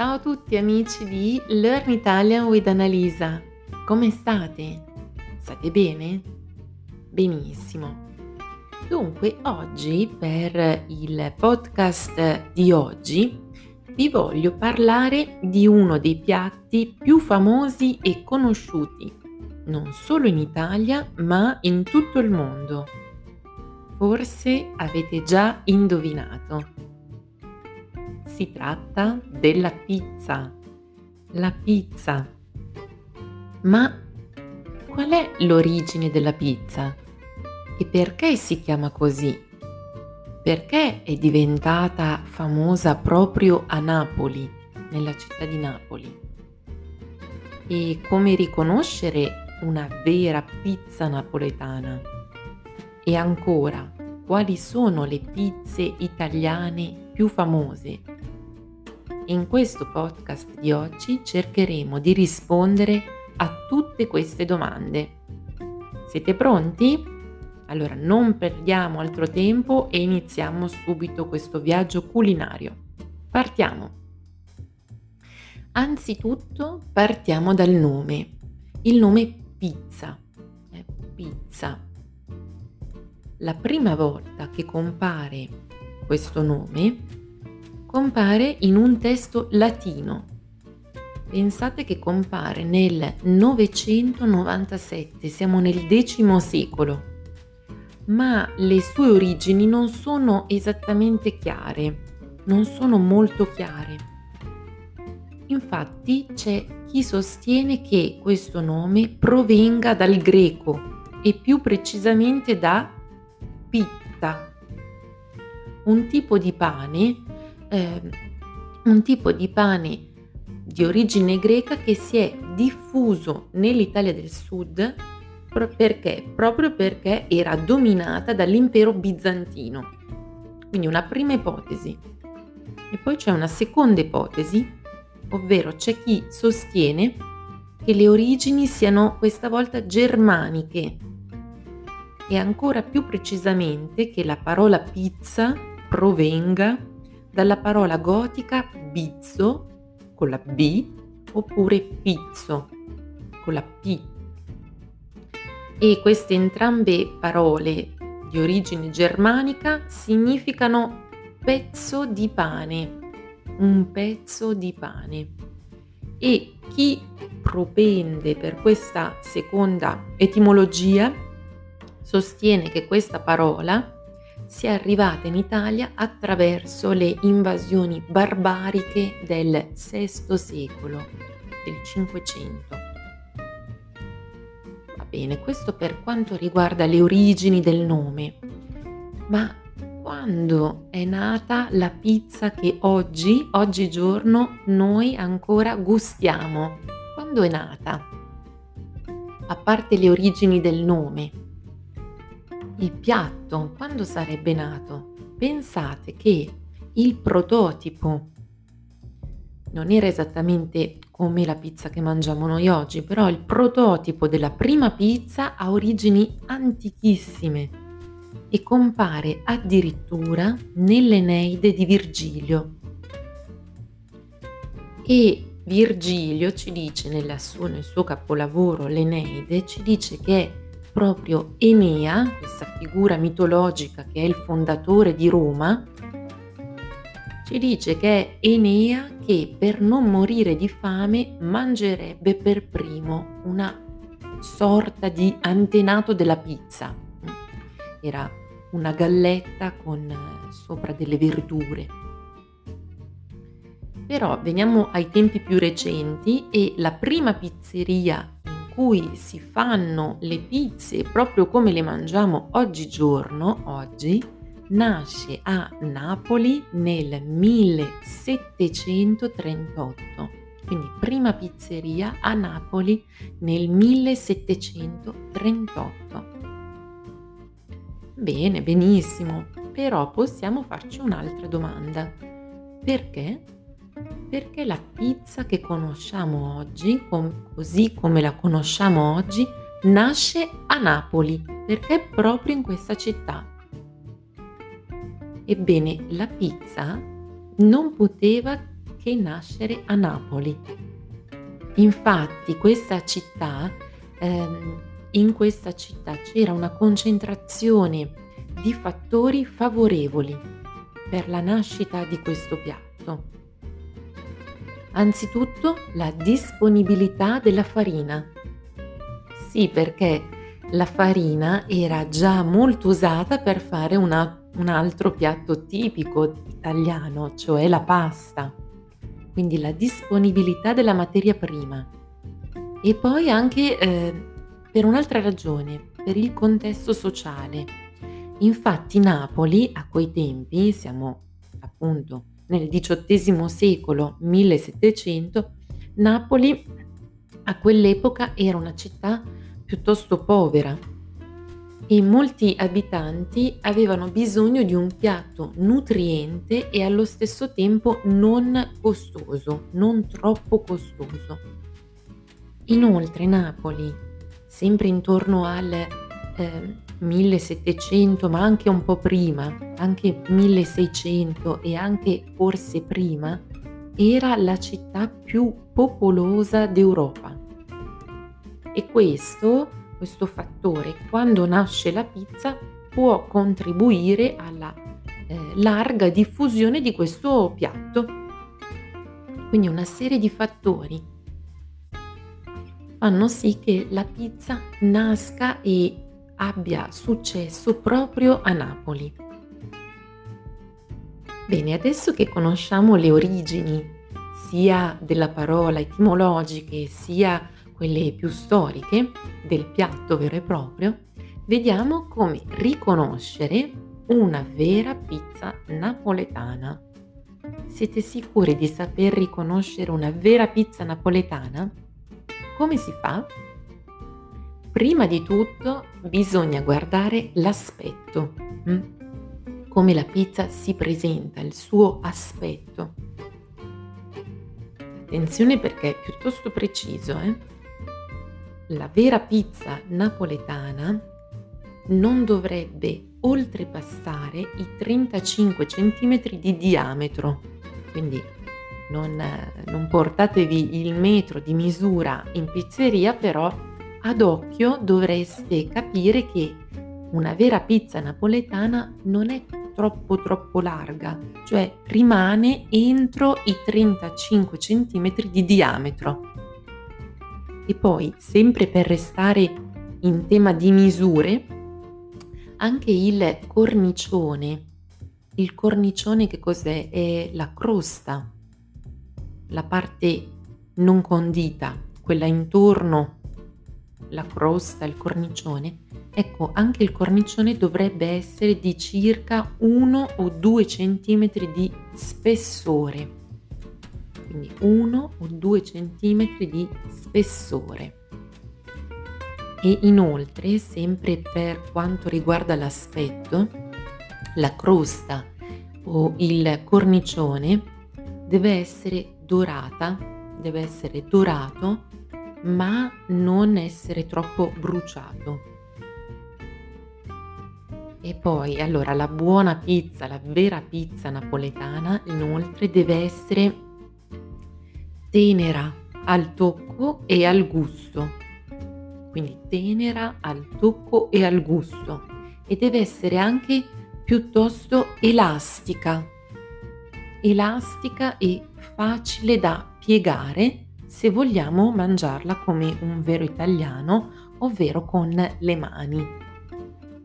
Ciao a tutti amici di Learn Italian with Annalisa. Come state? State bene? Benissimo. Dunque, oggi per il podcast di oggi vi voglio parlare di uno dei piatti più famosi e conosciuti, non solo in Italia, ma in tutto il mondo. Forse avete già indovinato si tratta della pizza. La pizza. Ma qual è l'origine della pizza? E perché si chiama così? Perché è diventata famosa proprio a Napoli, nella città di Napoli? E come riconoscere una vera pizza napoletana? E ancora, quali sono le pizze italiane più famose in questo podcast di oggi cercheremo di rispondere a tutte queste domande. Siete pronti? Allora non perdiamo altro tempo e iniziamo subito questo viaggio culinario. Partiamo! Anzitutto partiamo dal nome. Il nome pizza. È pizza. La prima volta che compare questo nome compare in un testo latino. Pensate che compare nel 997, siamo nel X secolo, ma le sue origini non sono esattamente chiare, non sono molto chiare. Infatti c'è chi sostiene che questo nome provenga dal greco e più precisamente da pitta, un tipo di pane eh, un tipo di pane di origine greca che si è diffuso nell'Italia del Sud perché? Proprio perché era dominata dall'impero bizantino. Quindi una prima ipotesi. E poi c'è una seconda ipotesi, ovvero c'è chi sostiene che le origini siano questa volta germaniche e ancora più precisamente che la parola pizza provenga dalla parola gotica bizzo con la B oppure pizzo con la P. E queste entrambe parole di origine germanica significano pezzo di pane, un pezzo di pane. E chi propende per questa seconda etimologia sostiene che questa parola si è arrivata in Italia attraverso le invasioni barbariche del VI secolo, del Cinquecento. Va bene, questo per quanto riguarda le origini del nome. Ma quando è nata la pizza che oggi, oggigiorno, noi ancora gustiamo? Quando è nata? A parte le origini del nome, il piatto quando sarebbe nato? Pensate che il prototipo non era esattamente come la pizza che mangiamo noi oggi, però il prototipo della prima pizza ha origini antichissime e compare addirittura nell'Eneide di Virgilio. E Virgilio ci dice nel suo, nel suo capolavoro l'Eneide, ci dice che proprio Enea, questa figura mitologica che è il fondatore di Roma, ci dice che è Enea che per non morire di fame mangerebbe per primo una sorta di antenato della pizza. Era una galletta con eh, sopra delle verdure. Però veniamo ai tempi più recenti e la prima pizzeria cui si fanno le pizze proprio come le mangiamo oggigiorno, oggi, nasce a Napoli nel 1738. Quindi prima pizzeria a Napoli nel 1738. Bene, benissimo, però possiamo farci un'altra domanda. Perché? Perché la pizza che conosciamo oggi, com- così come la conosciamo oggi, nasce a Napoli, perché proprio in questa città. Ebbene, la pizza non poteva che nascere a Napoli. Infatti questa città, ehm, in questa città c'era una concentrazione di fattori favorevoli per la nascita di questo piatto. Anzitutto la disponibilità della farina. Sì, perché la farina era già molto usata per fare una un altro piatto tipico italiano, cioè la pasta. Quindi la disponibilità della materia prima. E poi anche eh, per un'altra ragione, per il contesto sociale. Infatti Napoli a quei tempi, siamo appunto nel XVIII secolo 1700, Napoli a quell'epoca era una città piuttosto povera e molti abitanti avevano bisogno di un piatto nutriente e allo stesso tempo non costoso, non troppo costoso. Inoltre Napoli, sempre intorno al eh, 1700, ma anche un po' prima, anche 1600 e anche forse prima, era la città più popolosa d'Europa. E questo questo fattore, quando nasce la pizza, può contribuire alla eh, larga diffusione di questo piatto. Quindi una serie di fattori fanno sì che la pizza nasca e abbia successo proprio a Napoli. Bene, adesso che conosciamo le origini sia della parola etimologiche sia quelle più storiche, del piatto vero e proprio, vediamo come riconoscere una vera pizza napoletana. Siete sicuri di saper riconoscere una vera pizza napoletana? Come si fa? Prima di tutto bisogna guardare l'aspetto, hm? Come la pizza si presenta, il suo aspetto. Attenzione perché è piuttosto preciso, eh? la vera pizza napoletana non dovrebbe oltrepassare i 35 cm di diametro. Quindi non, non, portatevi il metro di misura in pizzeria, però ad occhio dovreste capire che una vera pizza napoletana non è troppo troppo larga, cioè rimane entro i 35 cm di diametro. E poi, sempre per restare in tema di misure, anche il cornicione. Il cornicione che cos'è? È la crosta, la parte non condita, quella intorno, la crosta, il cornicione. Ecco, anche il cornicione dovrebbe essere di circa 1 o 2 cm di spessore quindi 1 o 2 cm di spessore. E inoltre, sempre per quanto riguarda l'aspetto, la crosta o il cornicione deve essere dorata, deve essere dorato, ma non essere troppo bruciato. E poi, allora, la buona pizza, la vera pizza napoletana, inoltre deve essere tenera al tocco e al gusto. Quindi tenera al tocco e al gusto e deve essere anche piuttosto elastica. Elastica e facile da piegare se vogliamo mangiarla come un vero italiano, ovvero con le mani.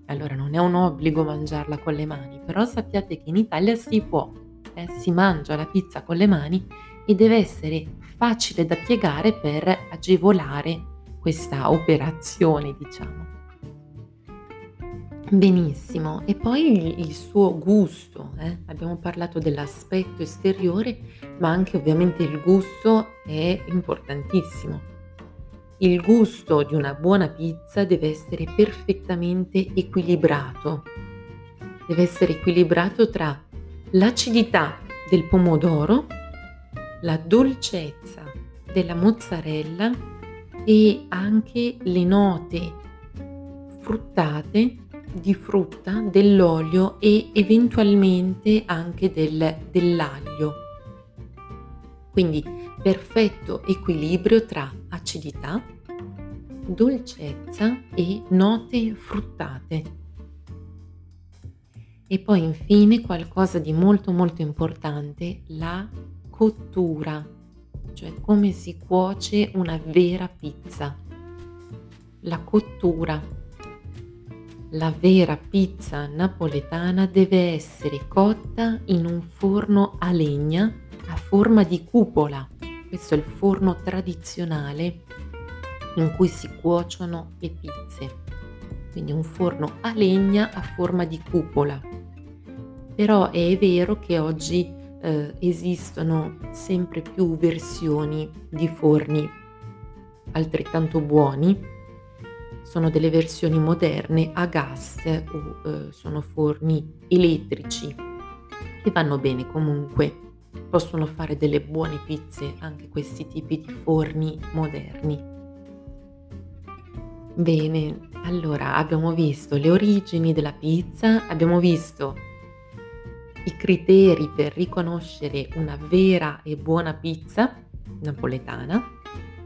Allora non è un obbligo mangiarla con le mani, però sappiate che in Italia si può, eh, si mangia la pizza con le mani e deve essere facile da piegare per agevolare questa operazione, diciamo. Benissimo, e poi il, suo gusto, eh? abbiamo parlato dell'aspetto esteriore, ma anche ovviamente il gusto è importantissimo. Il gusto di una buona pizza deve essere perfettamente equilibrato, deve essere equilibrato tra l'acidità del pomodoro la dolcezza della mozzarella e anche le note fruttate di frutta, dell'olio e eventualmente anche del, dell'aglio. Quindi perfetto equilibrio tra acidità, dolcezza e note fruttate. E poi infine qualcosa di molto molto importante, la cottura, cioè come si cuoce una vera pizza. La cottura. La vera pizza napoletana deve essere cotta in un forno a legna a forma di cupola. Questo è il forno tradizionale in cui si cuociono le pizze. Quindi un forno a legna a forma di cupola. Però è vero che oggi eh, esistono sempre più versioni di forni altrettanto buoni. Sono delle versioni moderne a gas o eh, sono forni elettrici che vanno bene comunque. Possono fare delle buone pizze anche questi tipi di forni moderni. Bene, allora abbiamo visto le origini della pizza, abbiamo visto i criteri per riconoscere una vera e buona pizza napoletana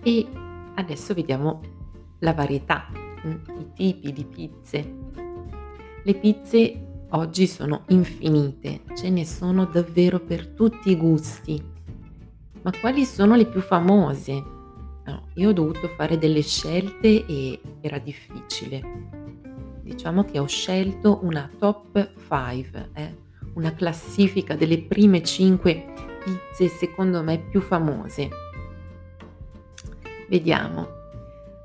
e adesso vediamo la varietà, mm, i tipi di pizze. Le pizze oggi sono infinite, ce ne sono davvero per tutti i gusti. Ma quali sono le più famose? No, io ho dovuto fare delle scelte e era difficile. Diciamo che ho scelto una top 5, eh? una classifica delle prime 5 pizze secondo me più famose. Vediamo.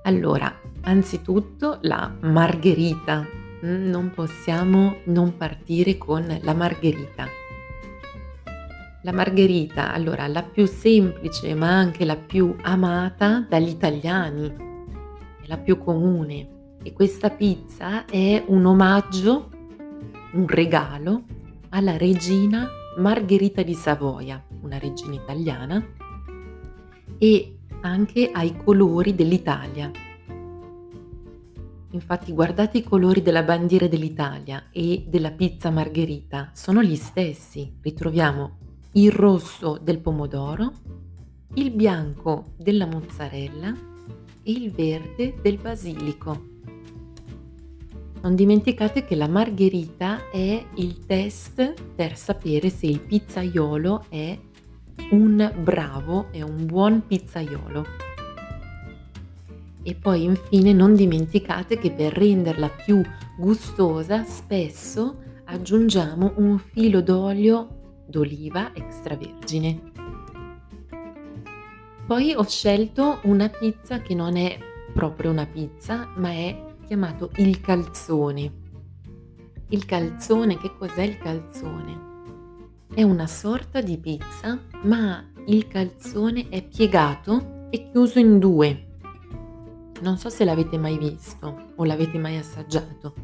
Allora, anzitutto la margherita. Mm, non possiamo non partire con la margherita la margherita, allora, la più semplice ma anche la più amata dagli italiani, è la più comune e questa pizza è un omaggio, un regalo alla regina Margherita di Savoia, una regina italiana, e anche ai colori dell'Italia. Infatti guardate i colori della bandiera dell'Italia e della pizza margherita, sono gli stessi. Ritroviamo il rosso del pomodoro, il bianco della mozzarella e il verde del basilico. Non dimenticate che la margherita è il test per sapere se il pizzaiolo è un bravo, è un buon pizzaiolo. E poi infine non dimenticate che per renderla più gustosa spesso aggiungiamo un filo d'olio d'oliva extravergine. Poi ho scelto una pizza che non è proprio una pizza, ma è chiamato il calzone. Il calzone, che cos'è il calzone? È una sorta di pizza, ma il calzone è piegato e chiuso in due. Non so se l'avete mai visto o l'avete mai assaggiato,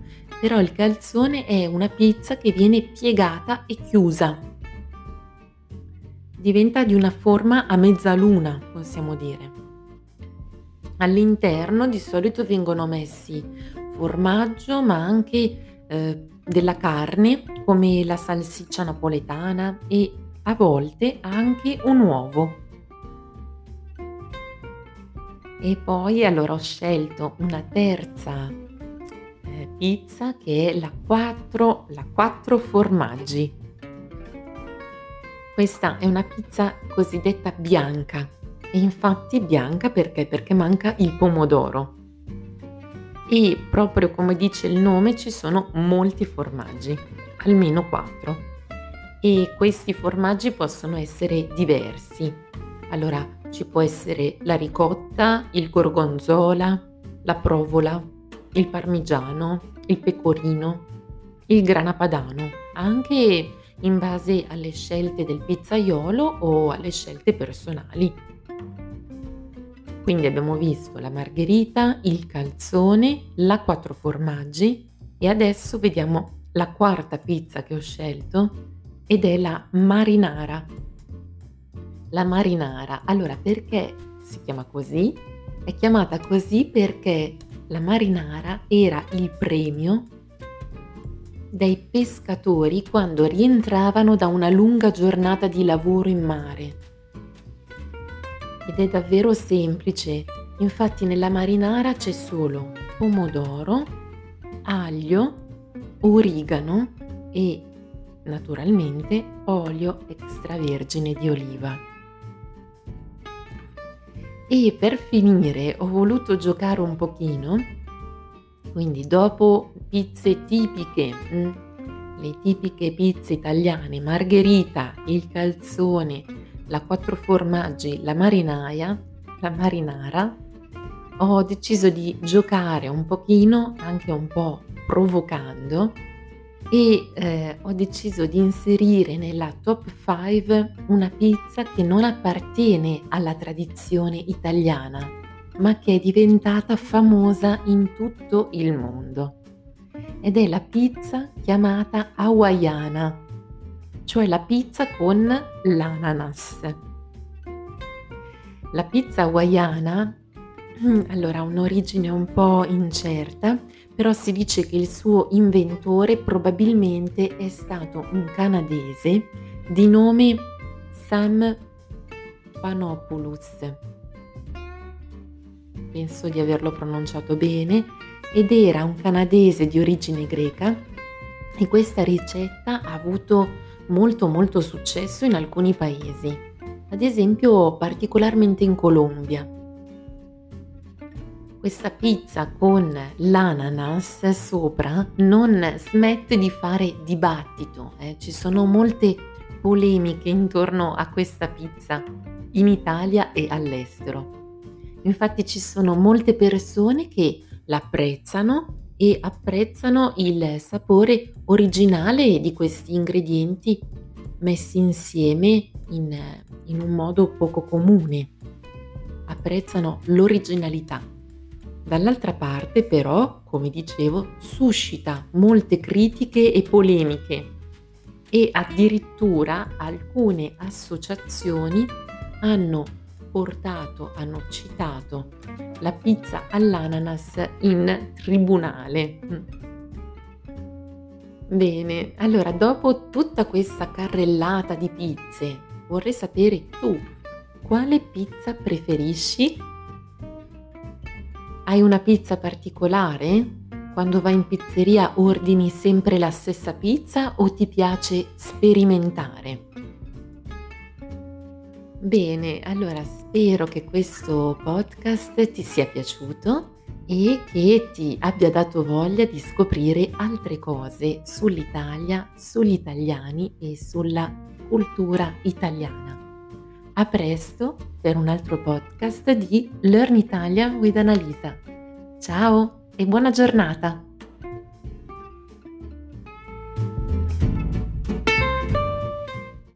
però il calzone è una pizza che viene piegata e chiusa diventa di una forma a mezzaluna, possiamo dire. All'interno di solito vengono messi formaggio, ma anche eh, della carne, come la salsiccia napoletana e a volte anche un uovo. E poi allora ho scelto una terza eh, pizza che è la 4, la 4 formaggi. Questa è una pizza cosiddetta bianca e infatti bianca perché? Perché manca il pomodoro. E proprio come dice il nome ci sono molti formaggi, almeno 4. E questi formaggi possono essere diversi. Allora ci può essere la ricotta, il gorgonzola, la provola, il parmigiano, il pecorino, il grana padano, anche in base alle scelte del pizzaiolo o alle scelte personali. Quindi abbiamo visto la margherita, il calzone, la quattro formaggi e adesso vediamo la quarta pizza che ho scelto ed è la marinara. La marinara, allora perché si chiama così? È chiamata così perché la marinara era il premio dai pescatori quando rientravano da una lunga giornata di lavoro in mare. ed è davvero semplice. Infatti nella marinara c'è solo pomodoro, aglio, origano e naturalmente olio extravergine di oliva. E per finire ho voluto giocare un pochino, quindi dopo pizze tipiche, mm, le tipiche pizze italiane, margherita, il calzone, la quattro formaggi, la marinaia, la marinara, ho deciso di giocare un pochino, anche un po' provocando, e eh, ho deciso di inserire nella top 5 una pizza che non appartiene alla tradizione italiana, ma che è diventata famosa in tutto il mondo. Ed è la pizza chiamata hawaiana, cioè la pizza con l'ananas. La pizza hawaiana allora ha un'origine un po' incerta però si dice che il suo inventore probabilmente è stato un canadese di nome Sam Panopoulos. Penso di averlo pronunciato bene. Ed era un canadese di origine greca. E questa ricetta ha avuto molto molto successo in alcuni paesi, ad esempio particolarmente in Colombia questa pizza con l'ananas sopra non smette di fare dibattito, eh. ci sono molte polemiche intorno a questa pizza in Italia e all'estero. Infatti ci sono molte persone che l'apprezzano e apprezzano il sapore originale di questi ingredienti messi insieme in, in un modo poco comune. Apprezzano l'originalità. Dall'altra parte però, come dicevo, suscita molte critiche e polemiche e addirittura alcune associazioni hanno portato, hanno citato la pizza all'ananas in tribunale. Bene, allora dopo tutta questa carrellata di pizze, vorrei sapere tu quale pizza preferisci hai una pizza particolare? Quando vai in pizzeria ordini sempre la stessa pizza o ti piace sperimentare? Bene, allora spero che questo podcast ti sia piaciuto e che ti abbia dato voglia di scoprire altre cose sull'Italia, sugli italiani e sulla cultura italiana. A presto per un altro podcast di Learn Italia with Annalisa. Ciao e buona giornata!